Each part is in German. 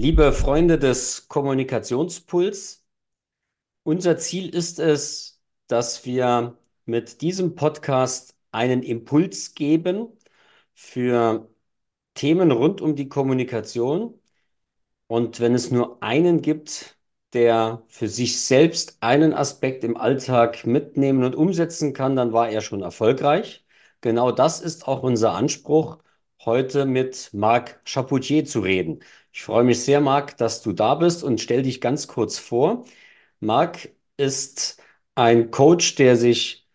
Liebe Freunde des Kommunikationspuls, unser Ziel ist es, dass wir mit diesem Podcast einen Impuls geben für Themen rund um die Kommunikation. Und wenn es nur einen gibt, der für sich selbst einen Aspekt im Alltag mitnehmen und umsetzen kann, dann war er schon erfolgreich. Genau das ist auch unser Anspruch, heute mit Marc Chapoutier zu reden. Ich freue mich sehr, Marc, dass du da bist und stell dich ganz kurz vor. Marc ist ein Coach, der sich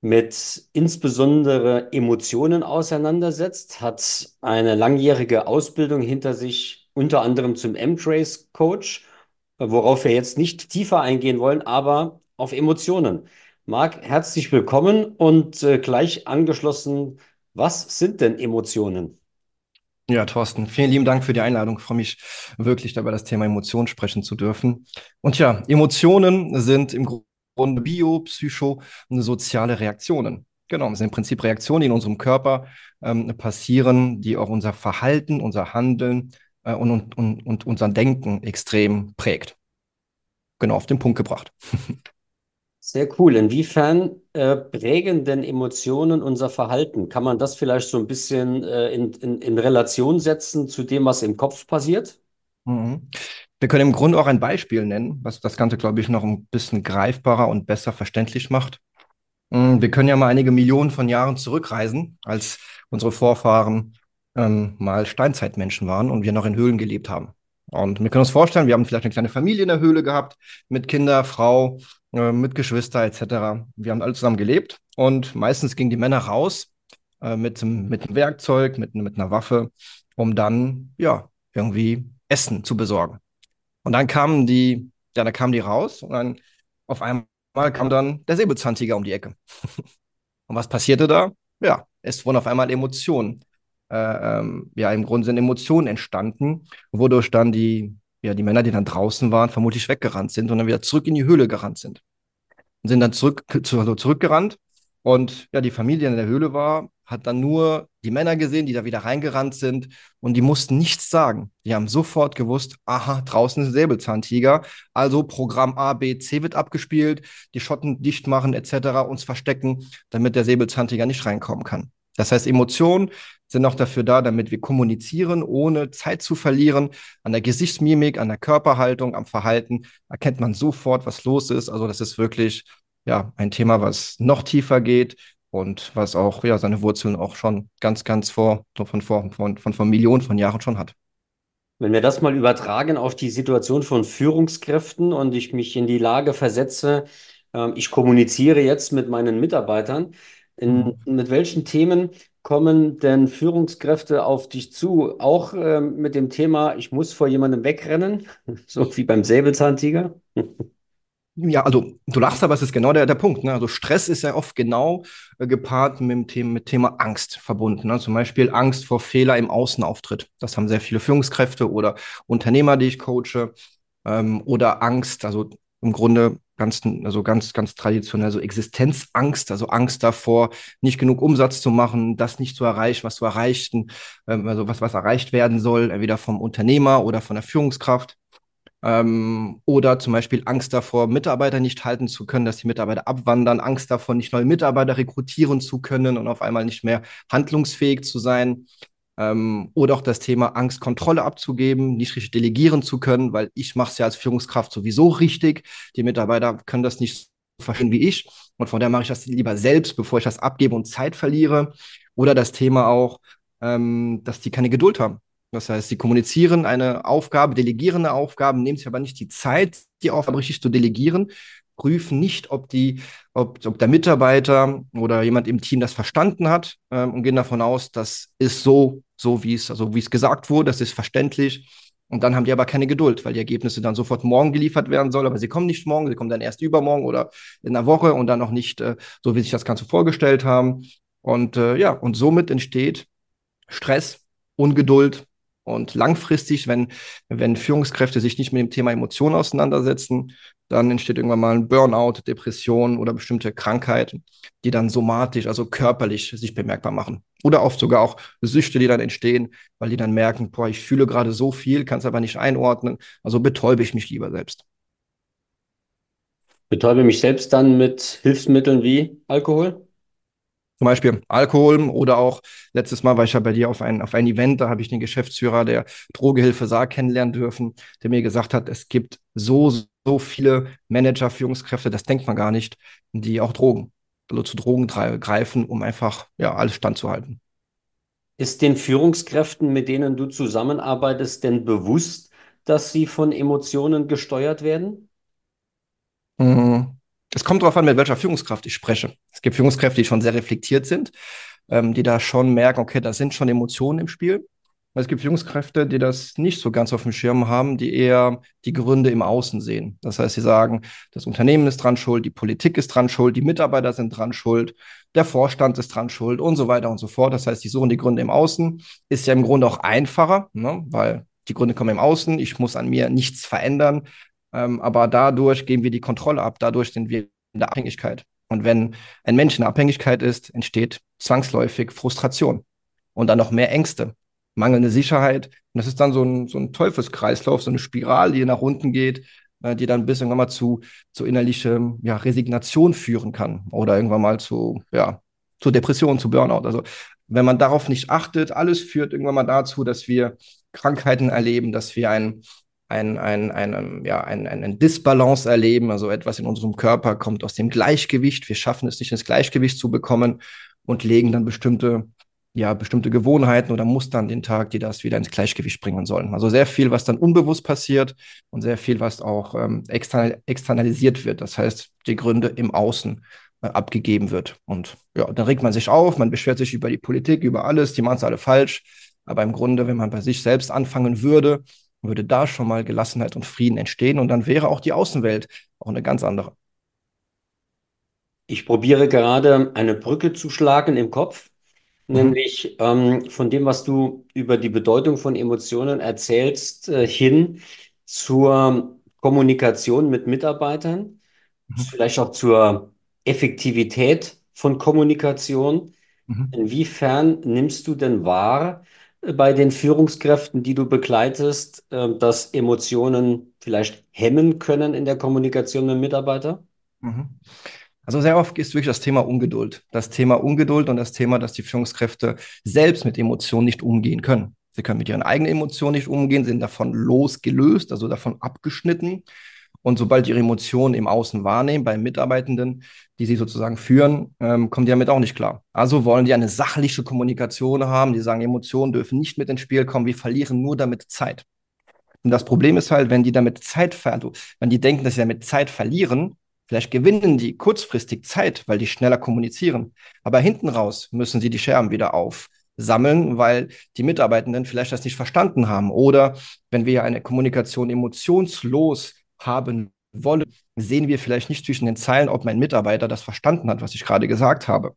mit insbesondere Emotionen auseinandersetzt, hat eine langjährige Ausbildung hinter sich, unter anderem zum M-Trace Coach, worauf wir jetzt nicht tiefer eingehen wollen, aber auf Emotionen. Marc, herzlich willkommen und äh, gleich angeschlossen, was sind denn Emotionen? Ja, Thorsten, vielen lieben Dank für die Einladung. Ich freue mich wirklich dabei, das Thema Emotionen sprechen zu dürfen. Und ja, Emotionen sind im Grunde bio, psycho soziale Reaktionen. Genau, es sind im Prinzip Reaktionen, die in unserem Körper ähm, passieren, die auch unser Verhalten, unser Handeln äh, und, und, und unser Denken extrem prägt. Genau, auf den Punkt gebracht. Sehr cool. Inwiefern äh, prägen denn Emotionen unser Verhalten? Kann man das vielleicht so ein bisschen äh, in, in, in Relation setzen zu dem, was im Kopf passiert? Mhm. Wir können im Grunde auch ein Beispiel nennen, was das Ganze, glaube ich, noch ein bisschen greifbarer und besser verständlich macht. Mhm, wir können ja mal einige Millionen von Jahren zurückreisen, als unsere Vorfahren ähm, mal Steinzeitmenschen waren und wir noch in Höhlen gelebt haben. Und wir können uns vorstellen, wir haben vielleicht eine kleine Familie in der Höhle gehabt, mit Kinder, Frau, äh, mit Geschwister etc. Wir haben alle zusammen gelebt und meistens gingen die Männer raus äh, mit, mit einem Werkzeug, mit, mit einer Waffe, um dann ja irgendwie Essen zu besorgen. Und dann kamen die, ja, dann kamen die raus und dann auf einmal kam dann der Säbelzahntiger um die Ecke. und was passierte da? Ja, es wurden auf einmal Emotionen. Äh, ähm, ja, im Grunde sind Emotionen entstanden, wodurch dann die ja, die Männer, die dann draußen waren, vermutlich weggerannt sind und dann wieder zurück in die Höhle gerannt sind. Und sind dann zurück, zu, also zurückgerannt. Und ja, die Familie in der Höhle war, hat dann nur die Männer gesehen, die da wieder reingerannt sind und die mussten nichts sagen. Die haben sofort gewusst, aha, draußen ist ein Säbelzahntiger, also Programm A, B, C wird abgespielt, die Schotten dicht machen etc., uns verstecken, damit der Säbelzahntiger nicht reinkommen kann. Das heißt, Emotionen sind auch dafür da, damit wir kommunizieren, ohne Zeit zu verlieren. An der Gesichtsmimik, an der Körperhaltung, am Verhalten erkennt man sofort, was los ist. Also das ist wirklich ja ein Thema, was noch tiefer geht und was auch ja seine Wurzeln auch schon ganz, ganz vor von vor von, von, von Millionen von Jahren schon hat. Wenn wir das mal übertragen auf die Situation von Führungskräften und ich mich in die Lage versetze, äh, ich kommuniziere jetzt mit meinen Mitarbeitern, in, mhm. mit welchen Themen kommen denn Führungskräfte auf dich zu? Auch ähm, mit dem Thema, ich muss vor jemandem wegrennen, so wie beim Säbelzahntiger? Ja, also du lachst, aber es ist genau der, der Punkt. Ne? Also Stress ist ja oft genau äh, gepaart mit dem Thema, mit Thema Angst verbunden. Ne? Zum Beispiel Angst vor Fehler im Außenauftritt. Das haben sehr viele Führungskräfte oder Unternehmer, die ich coache. Ähm, oder Angst, also im Grunde ganz, also ganz, ganz traditionell so Existenzangst, also Angst davor, nicht genug Umsatz zu machen, das nicht zu erreichen, was zu erreichen, ähm, also was, was erreicht werden soll, entweder vom Unternehmer oder von der Führungskraft. Ähm, oder zum Beispiel Angst davor, Mitarbeiter nicht halten zu können, dass die Mitarbeiter abwandern, Angst davor, nicht neue Mitarbeiter rekrutieren zu können und auf einmal nicht mehr handlungsfähig zu sein. Ähm, oder auch das Thema Angst, Kontrolle abzugeben, nicht richtig delegieren zu können, weil ich mache es ja als Führungskraft sowieso richtig. Die Mitarbeiter können das nicht so verstehen wie ich. Und von daher mache ich das lieber selbst, bevor ich das abgebe und Zeit verliere. Oder das Thema auch, ähm, dass die keine Geduld haben. Das heißt, sie kommunizieren eine Aufgabe, delegieren eine Aufgabe, nehmen sich aber nicht die Zeit, die Aufgabe richtig zu delegieren, prüfen nicht, ob die, ob, ob der Mitarbeiter oder jemand im Team das verstanden hat ähm, und gehen davon aus, das ist so, so wie es, also wie es gesagt wurde, das ist verständlich. Und dann haben die aber keine Geduld, weil die Ergebnisse dann sofort morgen geliefert werden sollen, aber sie kommen nicht morgen, sie kommen dann erst übermorgen oder in einer Woche und dann noch nicht äh, so, wie sich das Ganze vorgestellt haben. Und äh, ja, und somit entsteht Stress, Ungeduld Und langfristig, wenn, wenn Führungskräfte sich nicht mit dem Thema Emotionen auseinandersetzen, dann entsteht irgendwann mal ein Burnout, Depression oder bestimmte Krankheiten, die dann somatisch, also körperlich sich bemerkbar machen. Oder oft sogar auch Süchte, die dann entstehen, weil die dann merken, boah, ich fühle gerade so viel, kann es aber nicht einordnen, also betäube ich mich lieber selbst. Betäube mich selbst dann mit Hilfsmitteln wie Alkohol? Zum Beispiel Alkohol oder auch letztes Mal war ich ja bei dir auf ein, auf ein Event, da habe ich den Geschäftsführer der Drogehilfe Saar kennenlernen dürfen, der mir gesagt hat, es gibt so, so viele Manager, Führungskräfte, das denkt man gar nicht, die auch Drogen, also zu Drogen greifen, um einfach ja, alles standzuhalten. Ist den Führungskräften, mit denen du zusammenarbeitest, denn bewusst, dass sie von Emotionen gesteuert werden? Mhm. Es kommt darauf an, mit welcher Führungskraft ich spreche. Es gibt Führungskräfte, die schon sehr reflektiert sind, ähm, die da schon merken, okay, da sind schon Emotionen im Spiel. Es gibt Führungskräfte, die das nicht so ganz auf dem Schirm haben, die eher die Gründe im Außen sehen. Das heißt, sie sagen, das Unternehmen ist dran schuld, die Politik ist dran schuld, die Mitarbeiter sind dran schuld, der Vorstand ist dran schuld und so weiter und so fort. Das heißt, die suchen die Gründe im Außen. Ist ja im Grunde auch einfacher, ne? weil die Gründe kommen im Außen. Ich muss an mir nichts verändern. Ähm, aber dadurch geben wir die Kontrolle ab, dadurch sind wir in der Abhängigkeit. Und wenn ein Mensch in der Abhängigkeit ist, entsteht zwangsläufig Frustration und dann noch mehr Ängste, mangelnde Sicherheit. Und das ist dann so ein, so ein Teufelskreislauf, so eine Spirale, die nach unten geht, äh, die dann bis irgendwann mal zu, zu innerlicher ja, Resignation führen kann oder irgendwann mal zu, ja, zu Depressionen, zu Burnout. Also wenn man darauf nicht achtet, alles führt irgendwann mal dazu, dass wir Krankheiten erleben, dass wir ein, ein, ein, ein, ja, ein, ein, ein Disbalance erleben, also etwas in unserem Körper kommt aus dem Gleichgewicht. Wir schaffen es nicht ins Gleichgewicht zu bekommen und legen dann bestimmte, ja, bestimmte Gewohnheiten oder Muster an den Tag, die das wieder ins Gleichgewicht bringen sollen. Also sehr viel, was dann unbewusst passiert und sehr viel, was auch ähm, external, externalisiert wird. Das heißt, die Gründe im Außen äh, abgegeben wird. Und ja, dann regt man sich auf, man beschwert sich über die Politik, über alles, die machen es alle falsch. Aber im Grunde, wenn man bei sich selbst anfangen würde, würde da schon mal Gelassenheit und Frieden entstehen und dann wäre auch die Außenwelt auch eine ganz andere. Ich probiere gerade eine Brücke zu schlagen im Kopf, mhm. nämlich ähm, von dem, was du über die Bedeutung von Emotionen erzählst, äh, hin zur Kommunikation mit Mitarbeitern, mhm. vielleicht auch zur Effektivität von Kommunikation. Mhm. Inwiefern nimmst du denn wahr, bei den Führungskräften, die du begleitest, ähm, dass Emotionen vielleicht hemmen können in der Kommunikation mit Mitarbeitern? Mhm. Also sehr oft ist wirklich das Thema Ungeduld. Das Thema Ungeduld und das Thema, dass die Führungskräfte selbst mit Emotionen nicht umgehen können. Sie können mit ihren eigenen Emotionen nicht umgehen, sind davon losgelöst, also davon abgeschnitten und sobald ihre Emotionen im Außen wahrnehmen, bei Mitarbeitenden, die sie sozusagen führen, ähm, kommen die damit auch nicht klar. Also wollen die eine sachliche Kommunikation haben, die sagen, Emotionen dürfen nicht mit ins Spiel kommen, wir verlieren nur damit Zeit. Und das Problem ist halt, wenn die damit Zeit verlieren, wenn die denken, dass sie damit Zeit verlieren, vielleicht gewinnen die kurzfristig Zeit, weil die schneller kommunizieren. Aber hinten raus müssen sie die Scherben wieder aufsammeln, weil die Mitarbeitenden vielleicht das nicht verstanden haben. Oder wenn wir eine Kommunikation emotionslos haben wollen, sehen wir vielleicht nicht zwischen den Zeilen, ob mein Mitarbeiter das verstanden hat, was ich gerade gesagt habe.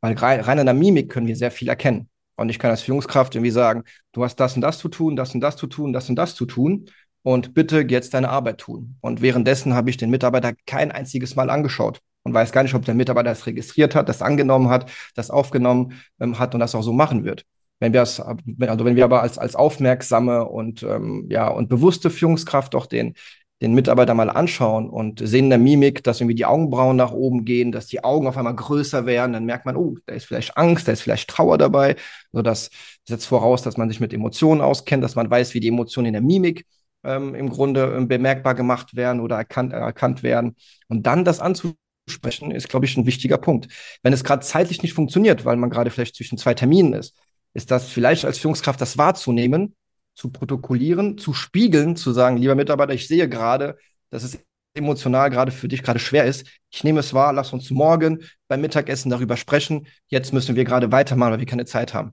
Weil rein an der Mimik können wir sehr viel erkennen. Und ich kann als Führungskraft irgendwie sagen, du hast das und das zu tun, das und das zu tun, das und das zu tun. Und bitte jetzt deine Arbeit tun. Und währenddessen habe ich den Mitarbeiter kein einziges Mal angeschaut und weiß gar nicht, ob der Mitarbeiter das registriert hat, das angenommen hat, das aufgenommen ähm, hat und das auch so machen wird. Wenn wir es, also wenn wir aber als, als aufmerksame und ähm, ja und bewusste Führungskraft auch den den Mitarbeiter mal anschauen und sehen in der Mimik, dass irgendwie die Augenbrauen nach oben gehen, dass die Augen auf einmal größer werden, dann merkt man, oh, da ist vielleicht Angst, da ist vielleicht Trauer dabei. Also das setzt voraus, dass man sich mit Emotionen auskennt, dass man weiß, wie die Emotionen in der Mimik ähm, im Grunde ähm, bemerkbar gemacht werden oder erkannt, erkannt werden. Und dann das anzusprechen, ist, glaube ich, ein wichtiger Punkt. Wenn es gerade zeitlich nicht funktioniert, weil man gerade vielleicht zwischen zwei Terminen ist, ist das vielleicht als Führungskraft das wahrzunehmen zu protokollieren, zu spiegeln, zu sagen, lieber Mitarbeiter, ich sehe gerade, dass es emotional gerade für dich gerade schwer ist. Ich nehme es wahr, lass uns morgen beim Mittagessen darüber sprechen. Jetzt müssen wir gerade weitermachen, weil wir keine Zeit haben.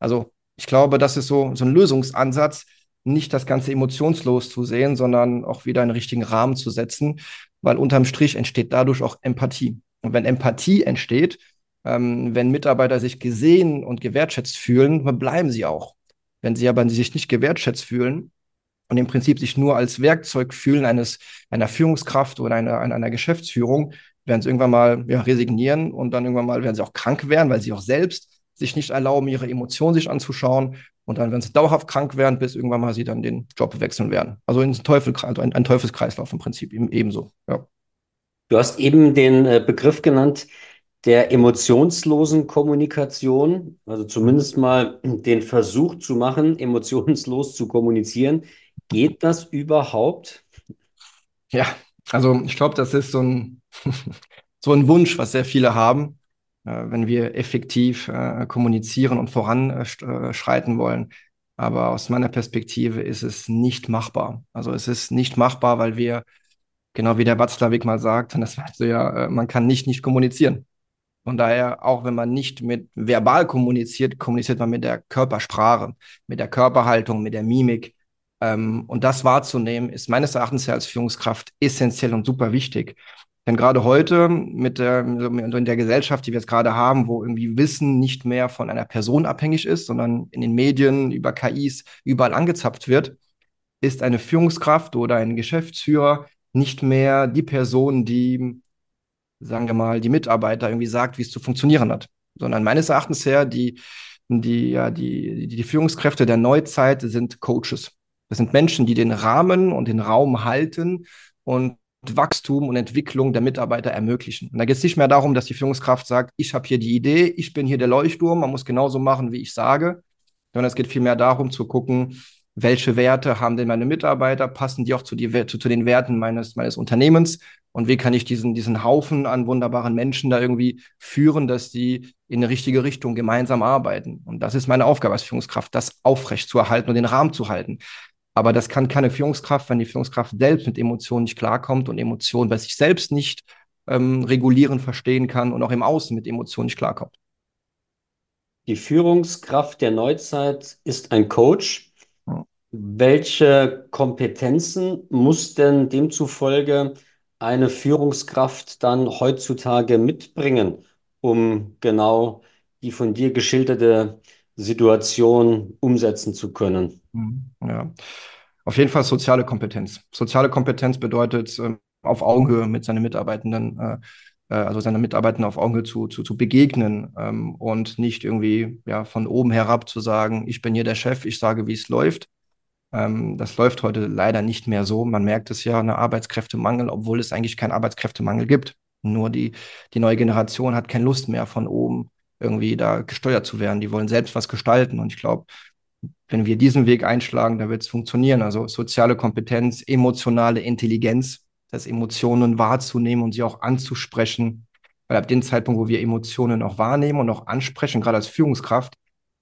Also ich glaube, das ist so, so ein Lösungsansatz, nicht das Ganze emotionslos zu sehen, sondern auch wieder einen richtigen Rahmen zu setzen, weil unterm Strich entsteht dadurch auch Empathie. Und wenn Empathie entsteht, ähm, wenn Mitarbeiter sich gesehen und gewertschätzt fühlen, bleiben sie auch. Wenn sie aber sich nicht gewertschätzt fühlen und im Prinzip sich nur als Werkzeug fühlen eines, einer Führungskraft oder einer, einer Geschäftsführung, werden sie irgendwann mal ja, resignieren und dann irgendwann mal werden sie auch krank werden, weil sie auch selbst sich nicht erlauben, ihre Emotionen sich anzuschauen. Und dann werden sie dauerhaft krank werden, bis irgendwann mal sie dann den Job wechseln werden. Also ein, Teufel, also ein, ein Teufelskreislauf im Prinzip ebenso. Ja. Du hast eben den äh, Begriff genannt der emotionslosen Kommunikation, also zumindest mal den Versuch zu machen, emotionslos zu kommunizieren. Geht das überhaupt? Ja, also ich glaube, das ist so ein, so ein Wunsch, was sehr viele haben, äh, wenn wir effektiv äh, kommunizieren und voranschreiten wollen. Aber aus meiner Perspektive ist es nicht machbar. Also es ist nicht machbar, weil wir, genau wie der Watzlawick mal sagt, und das weißt du ja, äh, man kann nicht nicht kommunizieren. Von daher, auch wenn man nicht mit verbal kommuniziert, kommuniziert man mit der Körpersprache, mit der Körperhaltung, mit der Mimik. Ähm, und das wahrzunehmen, ist meines Erachtens ja als Führungskraft essentiell und super wichtig. Denn gerade heute mit der, in der Gesellschaft, die wir jetzt gerade haben, wo irgendwie Wissen nicht mehr von einer Person abhängig ist, sondern in den Medien, über KIs überall angezapft wird, ist eine Führungskraft oder ein Geschäftsführer nicht mehr die Person, die sagen wir mal, die Mitarbeiter irgendwie sagt, wie es zu funktionieren hat, sondern meines Erachtens her, die, die, ja, die, die, Führungskräfte der Neuzeit sind Coaches. Das sind Menschen, die den Rahmen und den Raum halten und Wachstum und Entwicklung der Mitarbeiter ermöglichen. Und da geht es nicht mehr darum, dass die Führungskraft sagt, ich habe hier die Idee, ich bin hier der Leuchtturm, man muss genauso machen, wie ich sage, sondern es geht vielmehr darum zu gucken, welche Werte haben denn meine Mitarbeiter, passen die auch zu, die, zu, zu den Werten meines, meines Unternehmens und wie kann ich diesen, diesen Haufen an wunderbaren Menschen da irgendwie führen, dass die in eine richtige Richtung gemeinsam arbeiten. Und das ist meine Aufgabe als Führungskraft, das aufrecht zu erhalten und den Rahmen zu halten. Aber das kann keine Führungskraft, wenn die Führungskraft selbst mit Emotionen nicht klarkommt und Emotionen bei sich selbst nicht ähm, regulieren, verstehen kann und auch im Außen mit Emotionen nicht klarkommt. Die Führungskraft der Neuzeit ist ein Coach. Welche Kompetenzen muss denn demzufolge eine Führungskraft dann heutzutage mitbringen, um genau die von dir geschilderte Situation umsetzen zu können? Mhm, ja, auf jeden Fall soziale Kompetenz. Soziale Kompetenz bedeutet, ähm, auf Augenhöhe mit seinen Mitarbeitenden, äh, äh, also seinen Mitarbeitenden auf Augenhöhe zu, zu, zu begegnen ähm, und nicht irgendwie ja, von oben herab zu sagen, ich bin hier der Chef, ich sage, wie es läuft, das läuft heute leider nicht mehr so. Man merkt es ja, eine Arbeitskräftemangel, obwohl es eigentlich keinen Arbeitskräftemangel gibt. Nur die, die neue Generation hat keine Lust mehr von oben irgendwie da gesteuert zu werden. Die wollen selbst was gestalten. Und ich glaube, wenn wir diesen Weg einschlagen, dann wird es funktionieren. Also soziale Kompetenz, emotionale Intelligenz, das Emotionen wahrzunehmen und sie auch anzusprechen. Weil ab dem Zeitpunkt, wo wir Emotionen auch wahrnehmen und auch ansprechen, gerade als Führungskraft,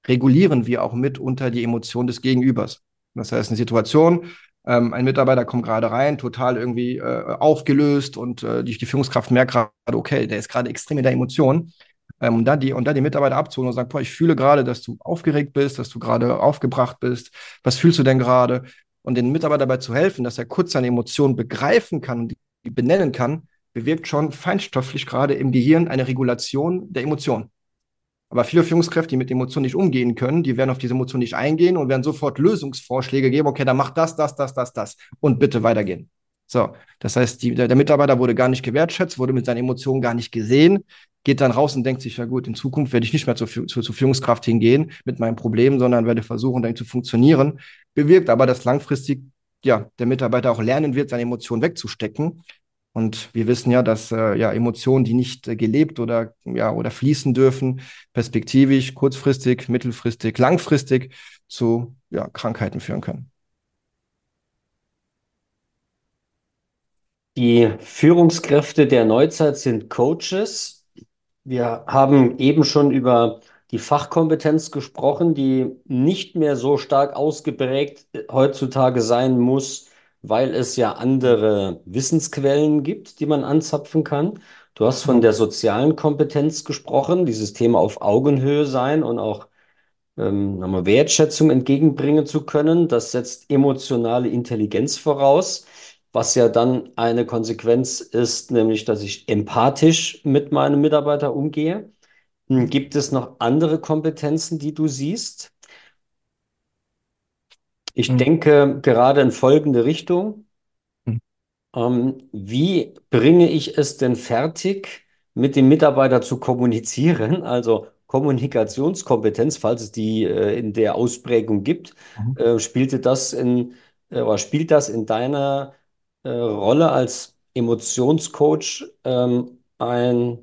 regulieren wir auch mitunter die Emotionen des Gegenübers. Das heißt, eine Situation, ähm, ein Mitarbeiter kommt gerade rein, total irgendwie äh, aufgelöst und äh, die, die Führungskraft merkt gerade, okay, der ist gerade extrem in der Emotion. Ähm, und, dann die, und dann die Mitarbeiter abzuholen und sagen, boah, ich fühle gerade, dass du aufgeregt bist, dass du gerade aufgebracht bist. Was fühlst du denn gerade? Und den Mitarbeiter dabei zu helfen, dass er kurz seine Emotionen begreifen kann und die benennen kann, bewirkt schon feinstofflich gerade im Gehirn eine Regulation der Emotionen. Aber viele Führungskräfte, die mit Emotionen nicht umgehen können, die werden auf diese Emotionen nicht eingehen und werden sofort Lösungsvorschläge geben. Okay, dann mach das, das, das, das, das und bitte weitergehen. So, das heißt, die, der, Mitarbeiter wurde gar nicht gewertschätzt, wurde mit seinen Emotionen gar nicht gesehen, geht dann raus und denkt sich, ja gut, in Zukunft werde ich nicht mehr zur, zur, zur Führungskraft hingehen mit meinem Problem, sondern werde versuchen, dahin zu funktionieren. Bewirkt aber, dass langfristig ja, der Mitarbeiter auch lernen wird, seine Emotionen wegzustecken und wir wissen ja, dass äh, ja Emotionen, die nicht äh, gelebt oder ja oder fließen dürfen, perspektivisch, kurzfristig, mittelfristig, langfristig zu ja, Krankheiten führen können. Die Führungskräfte der Neuzeit sind Coaches. Wir haben eben schon über die Fachkompetenz gesprochen, die nicht mehr so stark ausgeprägt heutzutage sein muss weil es ja andere Wissensquellen gibt, die man anzapfen kann. Du hast von der sozialen Kompetenz gesprochen, dieses Thema auf Augenhöhe sein und auch ähm, nochmal Wertschätzung entgegenbringen zu können. Das setzt emotionale Intelligenz voraus, was ja dann eine Konsequenz ist, nämlich, dass ich empathisch mit meinem Mitarbeiter umgehe. Hm, gibt es noch andere Kompetenzen, die du siehst? Ich Mhm. denke gerade in folgende Richtung. Mhm. Ähm, wie bringe ich es denn fertig, mit dem Mitarbeiter zu kommunizieren? Also Kommunikationskompetenz, falls es die äh, in der Ausprägung gibt, Mhm. äh, spielte das in, äh, spielt das in deiner äh, Rolle als Emotionscoach ähm, ein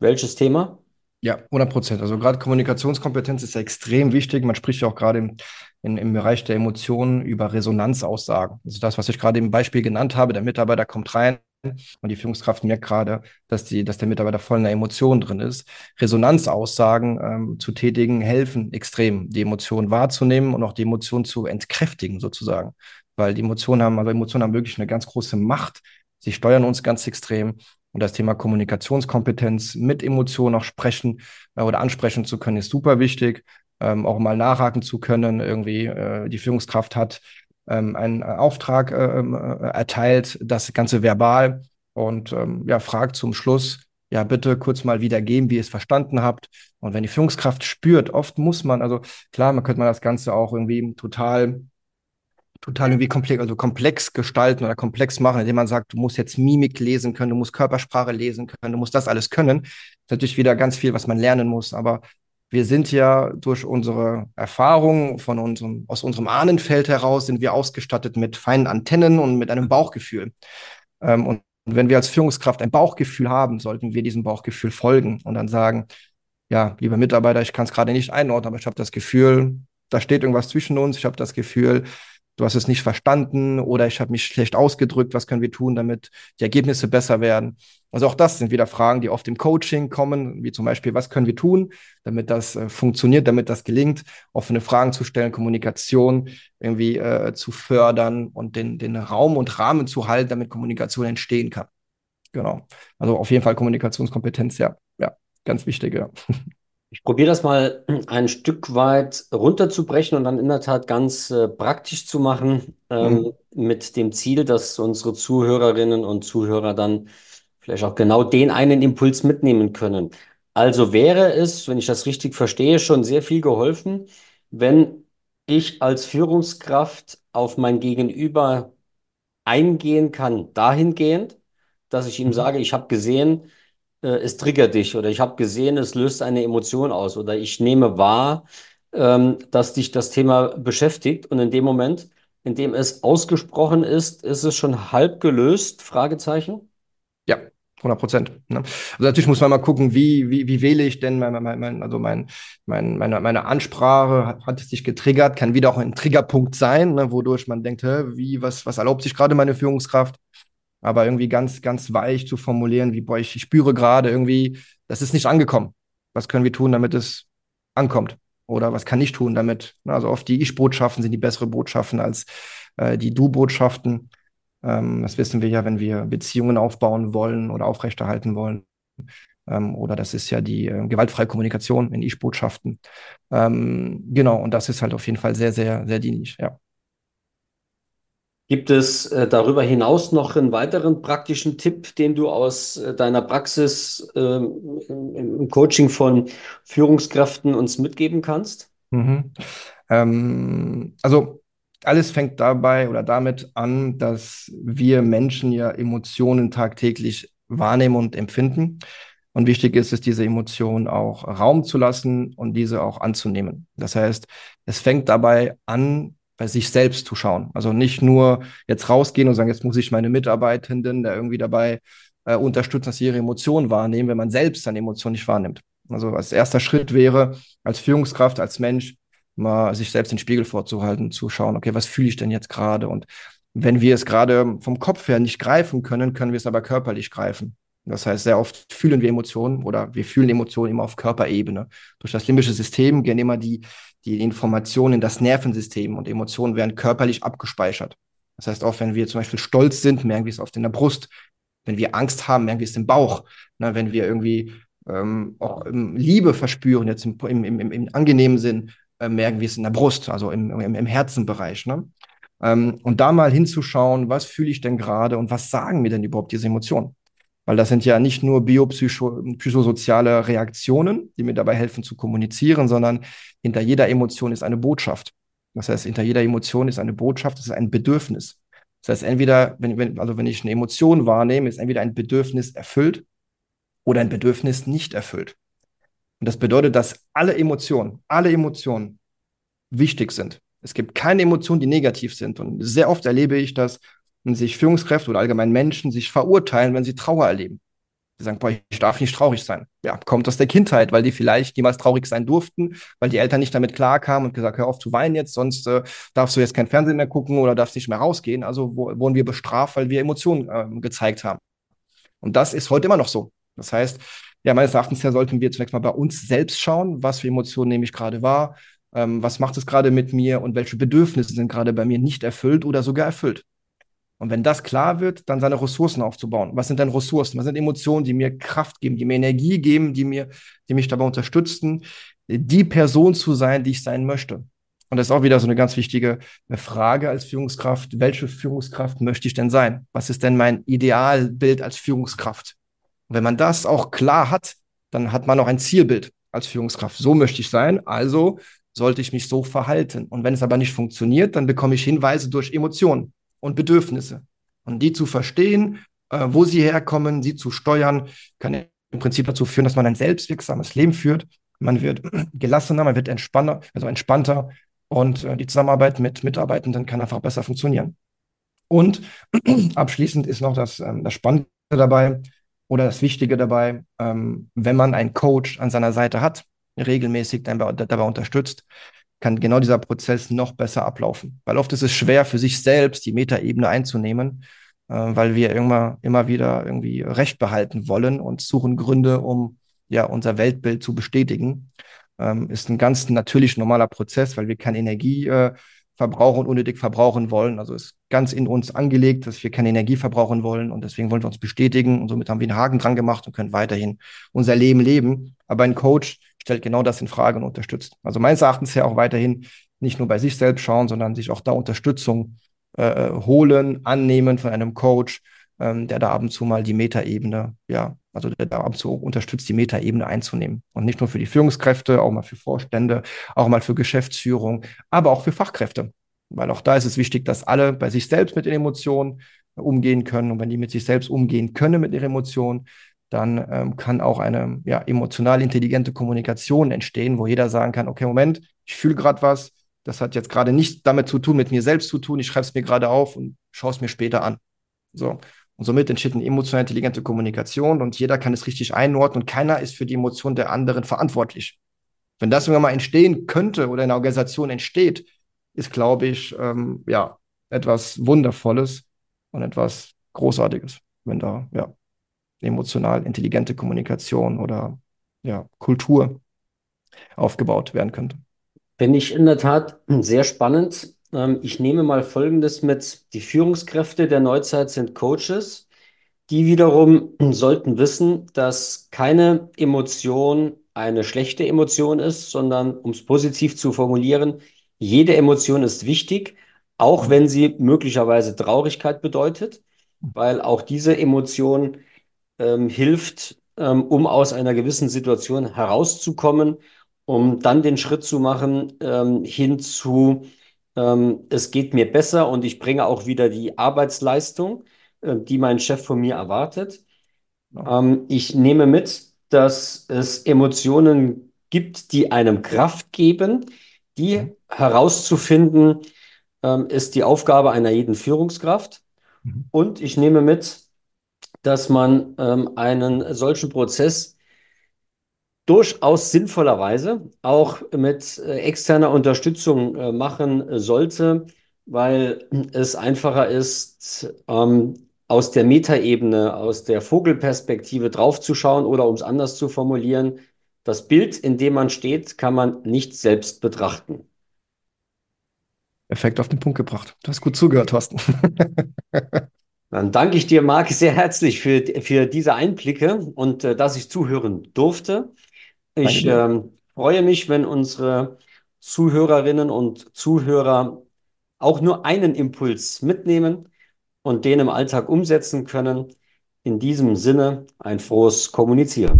welches Thema? Ja, 100 Prozent. Also gerade Kommunikationskompetenz ist ja extrem wichtig. Man spricht ja auch gerade im, in, im Bereich der Emotionen über Resonanzaussagen. Also das, was ich gerade im Beispiel genannt habe, der Mitarbeiter kommt rein und die Führungskraft merkt gerade, dass, die, dass der Mitarbeiter voll in der Emotion drin ist. Resonanzaussagen ähm, zu tätigen helfen extrem, die Emotionen wahrzunehmen und auch die Emotionen zu entkräftigen sozusagen. Weil die Emotionen haben, also Emotionen haben wirklich eine ganz große Macht. Sie steuern uns ganz extrem. Und das Thema Kommunikationskompetenz mit Emotionen auch sprechen äh, oder ansprechen zu können, ist super wichtig. Ähm, auch mal nachhaken zu können. Irgendwie äh, die Führungskraft hat ähm, einen Auftrag äh, äh, erteilt, das Ganze verbal und ähm, ja, fragt zum Schluss, ja, bitte kurz mal wiedergeben, wie ihr es verstanden habt. Und wenn die Führungskraft spürt, oft muss man, also klar, man könnte man das Ganze auch irgendwie total total irgendwie komplex, also komplex gestalten oder komplex machen, indem man sagt, du musst jetzt Mimik lesen können, du musst Körpersprache lesen können, du musst das alles können. Das ist natürlich wieder ganz viel, was man lernen muss, aber wir sind ja durch unsere Erfahrung von unserem, aus unserem Ahnenfeld heraus, sind wir ausgestattet mit feinen Antennen und mit einem Bauchgefühl. Ähm, und wenn wir als Führungskraft ein Bauchgefühl haben, sollten wir diesem Bauchgefühl folgen und dann sagen, ja, lieber Mitarbeiter, ich kann es gerade nicht einordnen, aber ich habe das Gefühl, da steht irgendwas zwischen uns. Ich habe das Gefühl, du hast es nicht verstanden oder ich habe mich schlecht ausgedrückt, was können wir tun, damit die Ergebnisse besser werden. Also auch das sind wieder Fragen, die oft im Coaching kommen, wie zum Beispiel, was können wir tun, damit das äh, funktioniert, damit das gelingt, offene Fragen zu stellen, Kommunikation irgendwie äh, zu fördern und den, den Raum und Rahmen zu halten, damit Kommunikation entstehen kann. Genau. Also auf jeden Fall Kommunikationskompetenz, ja, ja, ganz wichtig, ja. Ich probiere das mal ein Stück weit runterzubrechen und dann in der Tat ganz äh, praktisch zu machen, ähm, Mhm. mit dem Ziel, dass unsere Zuhörerinnen und Zuhörer dann vielleicht auch genau den einen Impuls mitnehmen können. Also wäre es, wenn ich das richtig verstehe, schon sehr viel geholfen, wenn ich als Führungskraft auf mein Gegenüber eingehen kann, dahingehend, dass ich ihm Mhm. sage, ich habe gesehen, äh, es triggert dich oder ich habe gesehen, es löst eine Emotion aus oder ich nehme wahr, ähm, dass dich das Thema beschäftigt und in dem Moment, in dem es ausgesprochen ist, ist es schon halb gelöst? Fragezeichen. Ja, 100 Prozent. Ne? Also natürlich muss man mal gucken, wie, wie, wie wähle ich denn mein, mein, mein, also mein, mein, meine, meine Ansprache, hat, es dich getriggert, kann wieder auch ein Triggerpunkt sein, ne, wodurch man denkt, hä, wie, was, was erlaubt sich gerade meine Führungskraft? Aber irgendwie ganz, ganz weich zu formulieren, wie, boah, ich, ich spüre gerade irgendwie, das ist nicht angekommen. Was können wir tun, damit es ankommt? Oder was kann ich tun, damit, ne, also oft die Ich-Botschaften sind die bessere Botschaften als äh, die Du-Botschaften. Ähm, das wissen wir ja, wenn wir Beziehungen aufbauen wollen oder aufrechterhalten wollen. Ähm, oder das ist ja die äh, gewaltfreie Kommunikation in Ich-Botschaften. Ähm, genau, und das ist halt auf jeden Fall sehr, sehr, sehr dienlich, ja. Gibt es äh, darüber hinaus noch einen weiteren praktischen Tipp, den du aus äh, deiner Praxis ähm, im, im Coaching von Führungskräften uns mitgeben kannst? Mhm. Ähm, also alles fängt dabei oder damit an, dass wir Menschen ja Emotionen tagtäglich wahrnehmen und empfinden. Und wichtig ist es, diese Emotionen auch Raum zu lassen und diese auch anzunehmen. Das heißt, es fängt dabei an, bei sich selbst zu schauen. Also nicht nur jetzt rausgehen und sagen, jetzt muss ich meine Mitarbeitenden da irgendwie dabei äh, unterstützen, dass sie ihre Emotionen wahrnehmen, wenn man selbst seine Emotionen nicht wahrnimmt. Also als erster Schritt wäre, als Führungskraft, als Mensch, mal sich selbst den Spiegel vorzuhalten, zu schauen, okay, was fühle ich denn jetzt gerade? Und wenn wir es gerade vom Kopf her nicht greifen können, können wir es aber körperlich greifen. Das heißt, sehr oft fühlen wir Emotionen oder wir fühlen Emotionen immer auf Körperebene. Durch das limbische System gehen immer die, die Informationen in das Nervensystem und Emotionen werden körperlich abgespeichert. Das heißt, auch wenn wir zum Beispiel stolz sind, merken wir es oft in der Brust. Wenn wir Angst haben, merken wir es im Bauch. Na, wenn wir irgendwie ähm, auch Liebe verspüren, jetzt im, im, im, im angenehmen Sinn, äh, merken wir es in der Brust, also im, im, im Herzenbereich. Ne? Ähm, und da mal hinzuschauen, was fühle ich denn gerade und was sagen mir denn überhaupt diese Emotionen? Weil das sind ja nicht nur biopsychosoziale Reaktionen, die mir dabei helfen zu kommunizieren, sondern hinter jeder Emotion ist eine Botschaft. Das heißt, hinter jeder Emotion ist eine Botschaft, es ist ein Bedürfnis. Das heißt, entweder, wenn, wenn, also wenn ich eine Emotion wahrnehme, ist entweder ein Bedürfnis erfüllt oder ein Bedürfnis nicht erfüllt. Und das bedeutet, dass alle Emotionen, alle Emotionen wichtig sind. Es gibt keine Emotionen, die negativ sind. Und sehr oft erlebe ich, dass sich Führungskräfte oder allgemein Menschen sich verurteilen, wenn sie Trauer erleben. Sie sagen, boah, ich darf nicht traurig sein. Ja, kommt aus der Kindheit, weil die vielleicht niemals traurig sein durften, weil die Eltern nicht damit klarkamen und gesagt, hör auf zu weinen jetzt, sonst äh, darfst du jetzt kein Fernsehen mehr gucken oder darfst nicht mehr rausgehen. Also wo, wurden wir bestraft, weil wir Emotionen äh, gezeigt haben. Und das ist heute immer noch so. Das heißt, ja, meines Erachtens her sollten wir zunächst mal bei uns selbst schauen, was für Emotionen nehme ich gerade wahr, ähm, was macht es gerade mit mir und welche Bedürfnisse sind gerade bei mir nicht erfüllt oder sogar erfüllt. Und wenn das klar wird, dann seine Ressourcen aufzubauen. Was sind denn Ressourcen? Was sind Emotionen, die mir Kraft geben, die mir Energie geben, die mir, die mich dabei unterstützen, die Person zu sein, die ich sein möchte? Und das ist auch wieder so eine ganz wichtige äh, Frage als Führungskraft. Welche Führungskraft möchte ich denn sein? Was ist denn mein Idealbild als Führungskraft? Und wenn man das auch klar hat, dann hat man auch ein Zielbild als Führungskraft. So möchte ich sein, also sollte ich mich so verhalten. Und wenn es aber nicht funktioniert, dann bekomme ich Hinweise durch Emotionen und Bedürfnisse. Und die zu verstehen, äh, wo sie herkommen, sie zu steuern, kann im Prinzip dazu führen, dass man ein selbstwirksames Leben führt. Man wird gelassener, man wird entspannter, also entspannter und äh, die Zusammenarbeit mit Mitarbeitenden kann einfach besser funktionieren. Und abschließend ist noch das, ähm, das Spannende dabei oder das Wichtige dabei, ähm, wenn man einen Coach an seiner Seite hat, regelmäßig dabei, dabei unterstützt, kann genau dieser Prozess noch besser ablaufen. Weil oft ist es schwer für sich selbst die Metaebene einzunehmen, äh, weil wir immer, immer wieder irgendwie Recht behalten wollen und suchen Gründe, um ja unser Weltbild zu bestätigen. Ähm, ist ein ganz natürlich normaler Prozess, weil wir keine Energie äh, verbrauchen und unnötig verbrauchen wollen. Also ist ganz in uns angelegt, dass wir keine Energie verbrauchen wollen und deswegen wollen wir uns bestätigen und somit haben wir einen Haken dran gemacht und können weiterhin unser Leben leben. Aber ein Coach stellt genau das in Frage und unterstützt. Also meines Erachtens her auch weiterhin nicht nur bei sich selbst schauen, sondern sich auch da Unterstützung äh, holen, annehmen von einem Coach, ähm, der da ab und zu mal die Metaebene, ja, also der da ab und zu unterstützt, die Metaebene einzunehmen. Und nicht nur für die Führungskräfte, auch mal für Vorstände, auch mal für Geschäftsführung, aber auch für Fachkräfte. Weil auch da ist es wichtig, dass alle bei sich selbst mit den Emotionen umgehen können. Und wenn die mit sich selbst umgehen können mit ihren Emotionen, dann ähm, kann auch eine ja, emotional intelligente Kommunikation entstehen, wo jeder sagen kann, okay, Moment, ich fühle gerade was, das hat jetzt gerade nichts damit zu tun, mit mir selbst zu tun, ich schreibe es mir gerade auf und schaue es mir später an. So. Und somit entsteht eine emotional intelligente Kommunikation und jeder kann es richtig einordnen und keiner ist für die Emotion der anderen verantwortlich. Wenn das irgendwann mal entstehen könnte oder in einer Organisation entsteht, ist, glaube ich, ähm, ja, etwas Wundervolles und etwas Großartiges, wenn da, ja, emotional intelligente Kommunikation oder ja, Kultur aufgebaut werden könnte. Finde ich in der Tat sehr spannend. Ähm, ich nehme mal Folgendes mit. Die Führungskräfte der Neuzeit sind Coaches. Die wiederum sollten wissen, dass keine Emotion eine schlechte Emotion ist, sondern um es positiv zu formulieren, jede Emotion ist wichtig, auch wenn sie möglicherweise Traurigkeit bedeutet, weil auch diese Emotion ähm, hilft, ähm, um aus einer gewissen Situation herauszukommen, um dann den Schritt zu machen ähm, hin zu, ähm, es geht mir besser und ich bringe auch wieder die Arbeitsleistung, äh, die mein Chef von mir erwartet. Ähm, ich nehme mit, dass es Emotionen gibt, die einem Kraft geben. Die mhm. herauszufinden, ähm, ist die Aufgabe einer jeden Führungskraft. Mhm. Und ich nehme mit, dass man ähm, einen solchen Prozess durchaus sinnvollerweise auch mit äh, externer Unterstützung äh, machen sollte, weil es einfacher ist, ähm, aus der Metaebene, aus der Vogelperspektive draufzuschauen oder um es anders zu formulieren, das Bild, in dem man steht, kann man nicht selbst betrachten. Effekt auf den Punkt gebracht. Du hast gut zugehört, Thorsten. Dann danke ich dir, Marc, sehr herzlich für, für diese Einblicke und äh, dass ich zuhören durfte. Ich ähm, freue mich, wenn unsere Zuhörerinnen und Zuhörer auch nur einen Impuls mitnehmen und den im Alltag umsetzen können. In diesem Sinne ein frohes Kommunizieren.